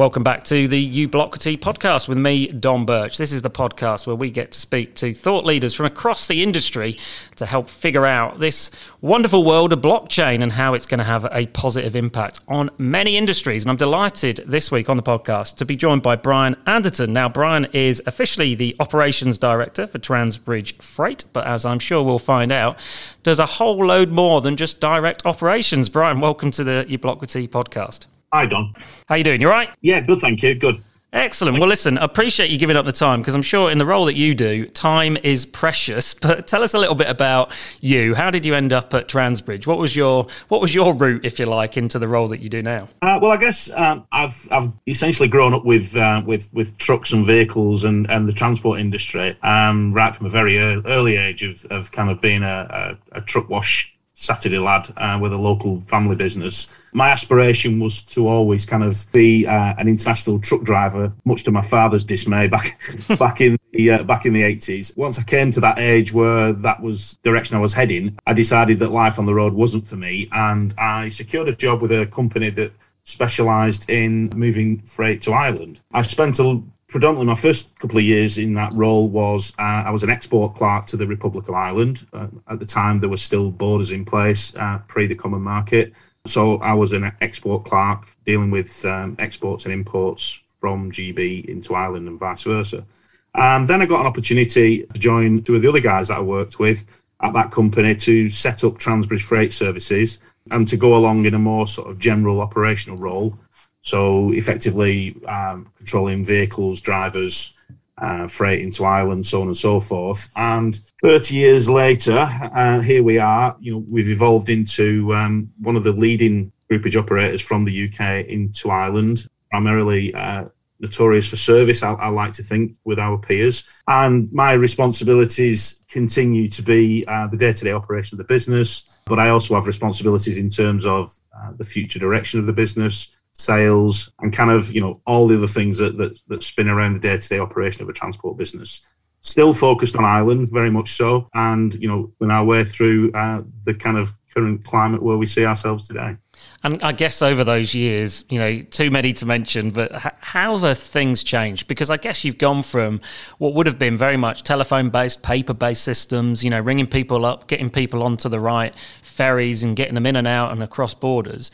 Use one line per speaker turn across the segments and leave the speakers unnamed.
Welcome back to the Ublocity podcast with me, Dom Birch. This is the podcast where we get to speak to thought leaders from across the industry to help figure out this wonderful world of blockchain and how it's going to have a positive impact on many industries. And I'm delighted this week on the podcast to be joined by Brian Anderton. Now, Brian is officially the operations director for Trans-Bridge Freight, but as I'm sure we'll find out, does a whole load more than just direct operations. Brian, welcome to the Ublocity podcast.
Hi, Don.
How you doing? You all right?
Yeah, good, thank you. Good.
Excellent. Well, listen, I appreciate you giving up the time because I'm sure in the role that you do, time is precious. But tell us a little bit about you. How did you end up at Trans-Bridge? What was your what was your route, if you like, into the role that you do now?
Uh, well, I guess um, I've I've essentially grown up with uh, with with trucks and vehicles and, and the transport industry um, right from a very early age of, of kind of being a, a, a truck wash Saturday lad uh, with a local family business. My aspiration was to always kind of be uh, an international truck driver, much to my father's dismay back back in the uh, back in the eighties. Once I came to that age where that was direction I was heading, I decided that life on the road wasn't for me, and I secured a job with a company that specialised in moving freight to Ireland. I spent a predominantly my first couple of years in that role was uh, I was an export clerk to the Republic of Ireland. Uh, at the time, there were still borders in place uh, pre the common market. So I was an export clerk dealing with um, exports and imports from GB into Ireland and vice versa. And then I got an opportunity to join two of the other guys that I worked with at that company to set up Trans-Bridge Freight Services and to go along in a more sort of general operational role so effectively um, controlling vehicles, drivers, uh, freight into Ireland, so on and so forth. And 30 years later, uh, here we are. You know, we've evolved into um, one of the leading groupage operators from the UK into Ireland, primarily uh, notorious for service. I, I, like to think with our peers, and my responsibilities continue to be uh, the day-to-day operation of the business. But I also have responsibilities in terms of uh, the future direction of the business sales, and kind of you know all the other things that that, that spin around the day to day operation of a transport business. Still focused on Ireland, very much so, and you know in our way through uh, the kind of current climate where we see ourselves today.
And I guess over those years, you know, too many to mention, but how have things changed? Because I guess you've gone from what would have been very much telephone based, paper based systems, you know, ringing people up, getting people onto the right ferries and getting them in and out and across borders.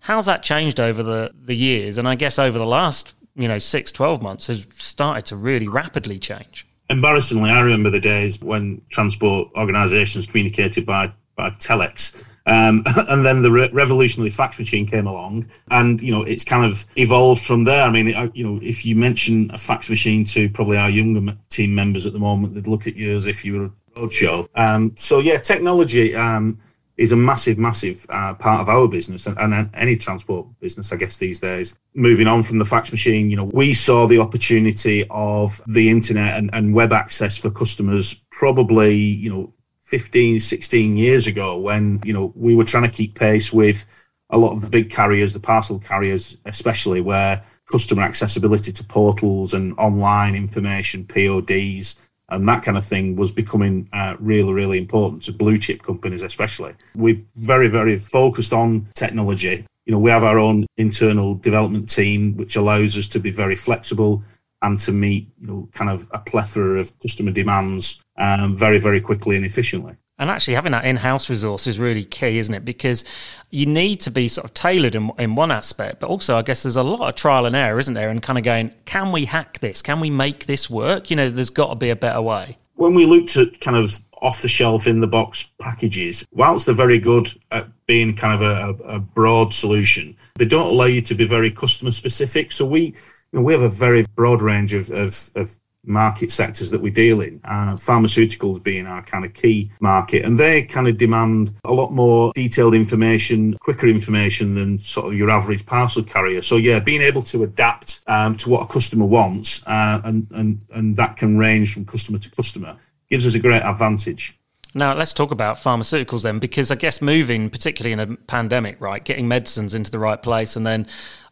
How's that changed over the, the years? And I guess over the last, you know, six, 12 months has started to really rapidly change.
Embarrassingly, I remember the days when transport organisations communicated by, by telex. Um, and then the re- revolutionary fax machine came along, and you know it's kind of evolved from there. I mean, it, you know, if you mention a fax machine to probably our younger team members at the moment, they'd look at you as if you were a roadshow. Um, so yeah, technology um, is a massive, massive uh, part of our business and, and, any transport business, I guess, these days. Moving on from the fax machine, you know, we saw the opportunity of the internet and, and web access for customers probably, you know, 15, 16 years ago when, you know, we were trying to keep pace with a lot of the big carriers, the parcel carriers, especially where customer accessibility to portals and online information, PODs, and that kind of thing was becoming uh, really, really important to blue chip companies, especially. We've very, very focused on technology. You know, we have our own internal development team, which allows us to be very flexible and to meet, you know, kind of a plethora of customer demands um, very, very quickly and efficiently.
And actually, having that in house resource is really key, isn't it? Because you need to be sort of tailored in, in one aspect, but also, I guess there's a lot of trial and error, isn't there? And kind of going, can we hack this? Can we make this work? You know, there's got to be a better way.
When we looked at kind of off the shelf in the box packages, whilst they're very good at being kind of a, a broad solution, they don't allow you to be very customer specific. So we, you know, we have a very broad range of, of, of market sectors that we deal in, uh, pharmaceuticals being our kind of key market, and they kind of demand a lot more detailed information, quicker information than sort of your average parcel carrier. So yeah, being able to adapt um, to what a customer wants, uh, and and and that can range from customer to customer, gives us a great advantage.
Now, let's talk about pharmaceuticals then, because I guess moving, particularly in a pandemic, right, getting medicines into the right place and then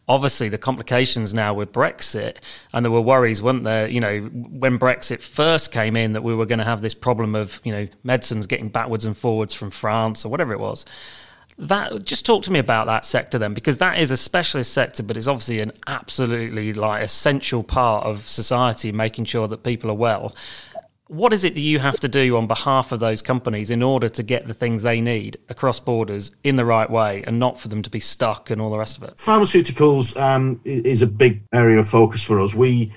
obviously the complications now with Brexit, and there were worries, weren't there? You know, when Brexit first came in, that we were going to have this problem of you know medicines getting backwards and forwards from France or whatever it was. That just talk to me about that sector then, because that is a specialist sector, but it's obviously an absolutely like essential part of society, making sure that people are well. What is it that you have to do on behalf of those companies in order to get the things they need across borders in the right way and not for them to be stuck and all the rest of it?
Pharmaceuticals um, is a big area of focus for us. We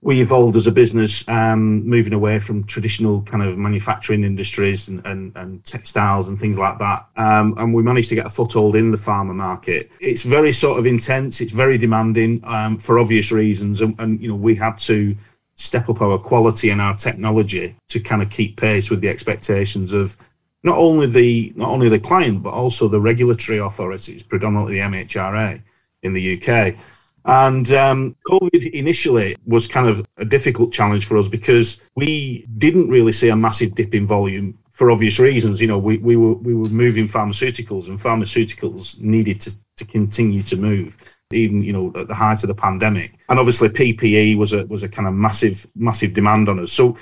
we evolved as a business, um, moving away from traditional kind of manufacturing industries and, and, and textiles and things like that. Um, and we managed to get a foothold in the pharma market. It's very sort of intense. It's very demanding um, for obvious reasons. And, and, you know, we had to step up our quality and our technology to kind of keep pace with the expectations of not only the not only the client but also the regulatory authorities, predominantly the MHRA in the UK. And um, COVID initially was kind of a difficult challenge for us because we didn't really see a massive dip in volume for obvious reasons. You know, we, we were we were moving pharmaceuticals, and pharmaceuticals needed to, to continue to move, even you know at the height of the pandemic. And obviously, PPE was a was a kind of massive massive demand on us. So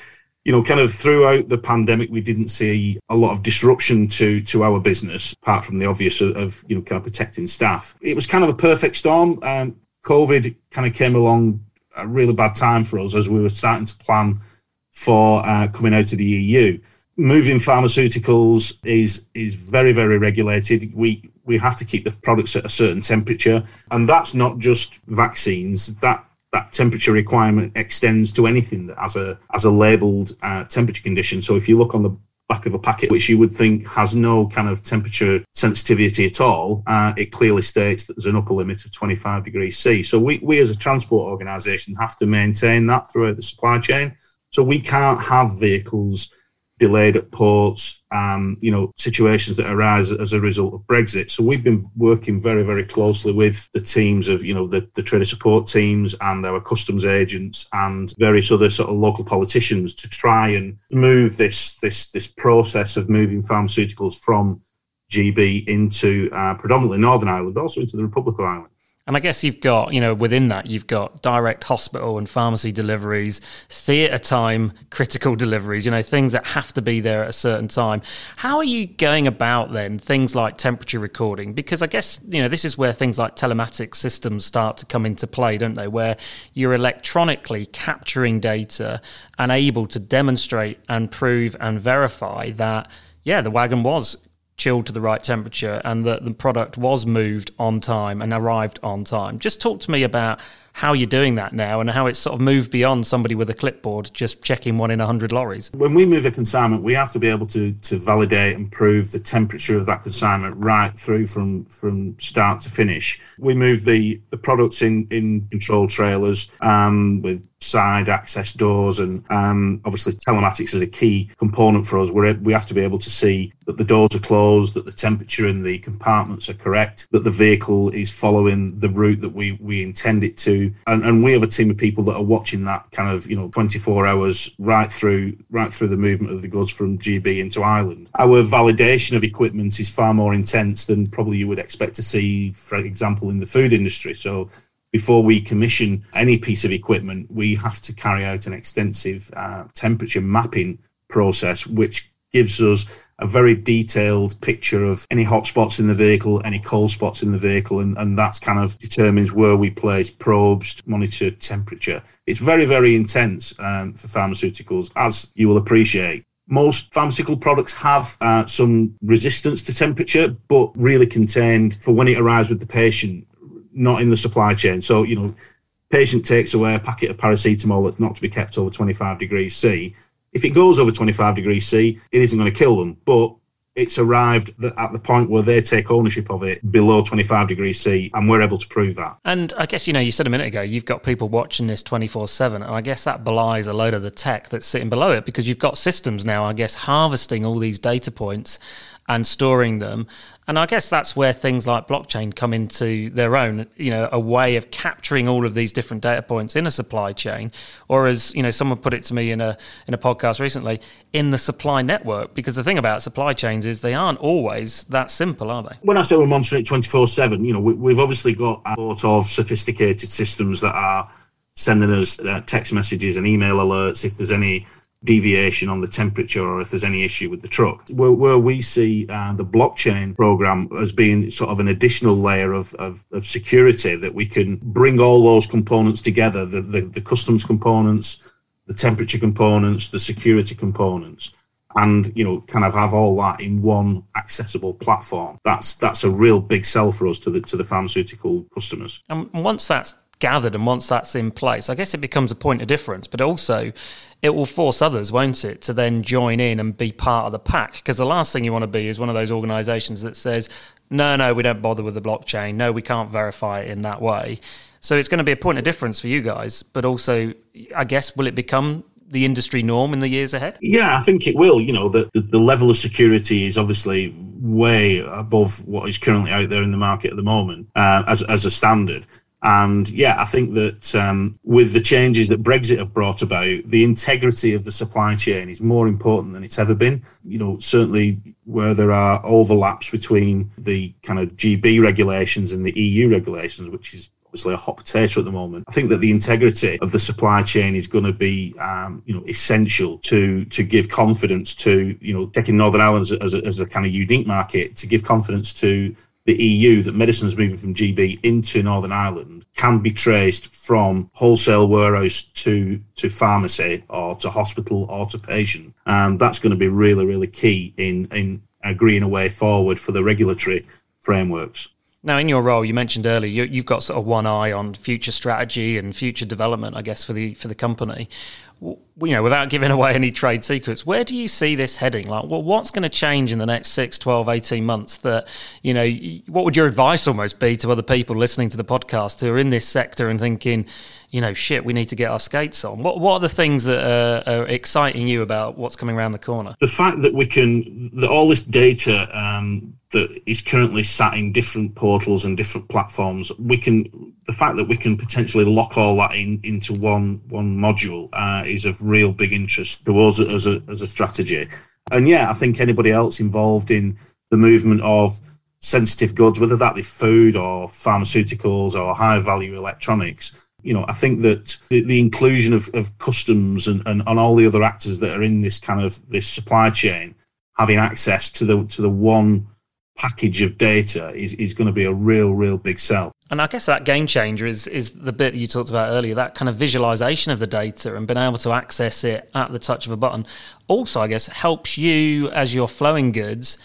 you know, kind of throughout the pandemic, we didn't see a lot of disruption to to our business, apart from the obvious of, of you know, kind of protecting staff. It was kind of a perfect storm. Um, COVID kind of came along a really bad time for us as we were starting to plan for uh, coming out of the EU. Moving pharmaceuticals is is very very regulated. We we have to keep the products at a certain temperature, and that's not just vaccines. That that temperature requirement extends to anything that has a as a labelled uh, temperature condition. So if you look on the back of a packet, which you would think has no kind of temperature sensitivity at all, uh, it clearly states that there's an upper limit of 25 degrees C. So we, we as a transport organisation have to maintain that throughout the supply chain. So we can't have vehicles delayed at ports, um, you know, situations that arise as a result of Brexit. So we've been working very, very closely with the teams of, you know, the, the trader support teams and our customs agents and various other sort of local politicians to try and move this this this process of moving pharmaceuticals from GB into uh, predominantly Northern Ireland, also into the Republic of Ireland.
And I guess you've got, you know, within that, you've got direct hospital and pharmacy deliveries, theatre time, critical deliveries, you know, things that have to be there at a certain time. How are you going about then things like temperature recording? Because I guess, you know, this is where things like telematics systems start to come into play, don't they? Where you're electronically capturing data and able to demonstrate and prove and verify that, yeah, the wagon was chilled to the right temperature and that the product was moved on time and arrived on time. Just talk to me about how you're doing that now and how it's sort of moved beyond somebody with a clipboard just checking one in a 100 lorries.
When we move a consignment, we have to be able to, to validate and prove the temperature of that consignment right through from, from start to finish. We move the, the products in, in control trailers um, with side access doors and um, obviously telematics is a key component for us where we have to be able to see that the doors are closed that the temperature in the compartments are correct that the vehicle is following the route that we we intend it to and, and we have a team of people that are watching that kind of you know 24 hours right through right through the movement of the goods from GB into Ireland. Our validation of equipment is far more intense than probably you would expect to see for example in the food industry. So before we commission any piece of equipment, we have to carry out an extensive uh, temperature mapping process, which gives us a very detailed picture of any hot spots in the vehicle, any cold spots in the vehicle, and, and that's kind of determines where we place probes to monitor temperature. It's very, very intense um, for pharmaceuticals, as you will appreciate. Most pharmaceutical products have uh, some resistance to temperature, but really contained for when it arrives with the patient not in the supply chain. So, you know, patient takes away a packet of paracetamol that's not to be kept over 25 degrees C. If it goes over 25 degrees C, it isn't going to kill them. But it's arrived at the point where they take ownership of it below 25 degrees C, and we're able to prove that.
And I guess, you know, you said a minute ago, you've got people watching this 24 7, and I guess that belies a load of the tech that's sitting below it because you've got systems now, I guess, harvesting all these data points and storing them. And I guess that's where things like blockchain come into their own, you know, a way of capturing all of these different data points in a supply chain, or as, you know, someone put it to me in a in a podcast recently, in the supply network. Because the thing about supply chains is they aren't always that simple, are they?
When I say we're monitoring it 24-7, you know, we, have obviously got a lot of sophisticated systems that are sending us uh, text messages and email alerts if there's any deviation on the temperature or if there's any issue with the truck. Where, where we see uh, the blockchain program as being sort of an additional layer of, of, of, security that we can bring all those components together the, the, the customs components, the temperature components, the security components and you know kind of have all that in one accessible platform that's that's a real big sell for us to the to the pharmaceutical customers
and once that's gathered and once that's in place i guess it becomes a point of difference but also it will force others won't it to then join in and be part of the pack because the last thing you want to be is one of those organizations that says no no we don't bother with the blockchain no we can't verify it in that way so it's going to be a point of difference for you guys but also i guess will it become the industry norm in the years ahead?
Yeah, I think it will. You know, the, the level of security is obviously way above what is currently out there in the market at the moment uh, as, as a standard. And yeah, I think that um, with the changes that Brexit have brought about, the integrity of the supply chain is more important than it's ever been. You know, certainly where there are overlaps between the kind of GB regulations and the EU regulations, which is obviously a hot potato at the moment. I think that the integrity of the supply chain is going to be, um, you know, essential to to give confidence to, you know, taking Northern Ireland as a, as a, as a kind of unique market to give confidence to the EU that medicines moving from GB into Northern Ireland can be traced from wholesale warehouse to to pharmacy or to hospital or to patient, and that's going to be really really key in in agreeing a way forward for the regulatory frameworks.
Now, in your role, you mentioned earlier you, have got sort of one eye on future strategy and future development, I guess, for the for the company. You know, without giving away any trade secrets, where do you see this heading? Like, well, what's going to change in the next 6, 12, 18 months that, you know, what would your advice almost be to other people listening to the podcast who are in this sector and thinking, you know, shit, we need to get our skates on? What, what are the things that are, are exciting you about what's coming around the corner?
The fact that we can, that all this data um, that is currently sat in different portals and different platforms, we can the fact that we can potentially lock all that in into one one module uh, is of real big interest towards it as a as a strategy. And yeah, I think anybody else involved in the movement of sensitive goods, whether that be food or pharmaceuticals or high value electronics, you know, I think that the, the inclusion of, of customs and, and, and all the other actors that are in this kind of this supply chain having access to the to the one package of data is, is going to be a real, real big sell.
And I guess that game changer is is the bit that you talked about earlier, that kind of visualization of the data and being able to access it at the touch of a button. Also, I guess helps you as you're flowing goods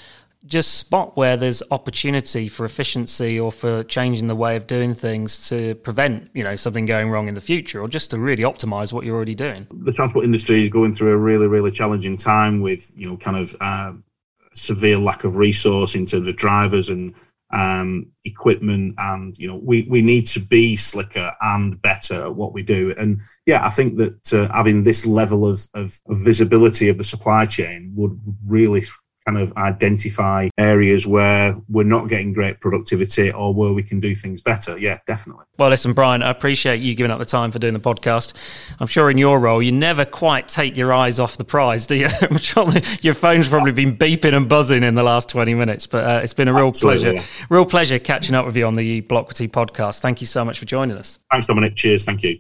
just spot where there's opportunity for efficiency or for changing the way of doing things to prevent you know something going wrong in the future or just to really optimize what you're already doing
the transport industry is going through a really really challenging time with you know kind of uh, severe lack of resource in terms of drivers and um, equipment, and you know we we need to be slicker and better at what we do. And yeah, I think that uh, having this level of, of, of visibility of the supply chain would really kind of identify areas where we're not getting great productivity or where we can do things better. Yeah, definitely.
Well, listen, Brian, I appreciate you giving up the time for doing the podcast. I'm sure in your role, you never quite take your eyes off the prize, do you? Your phone's probably been beeping and buzzing in the last 20 minutes, but uh, it's been a real Absolutely. pleasure, real pleasure catching up with you on the Ublocity podcast. Thank you so much for joining us.
Thanks, Dominic. Cheers. Thank you.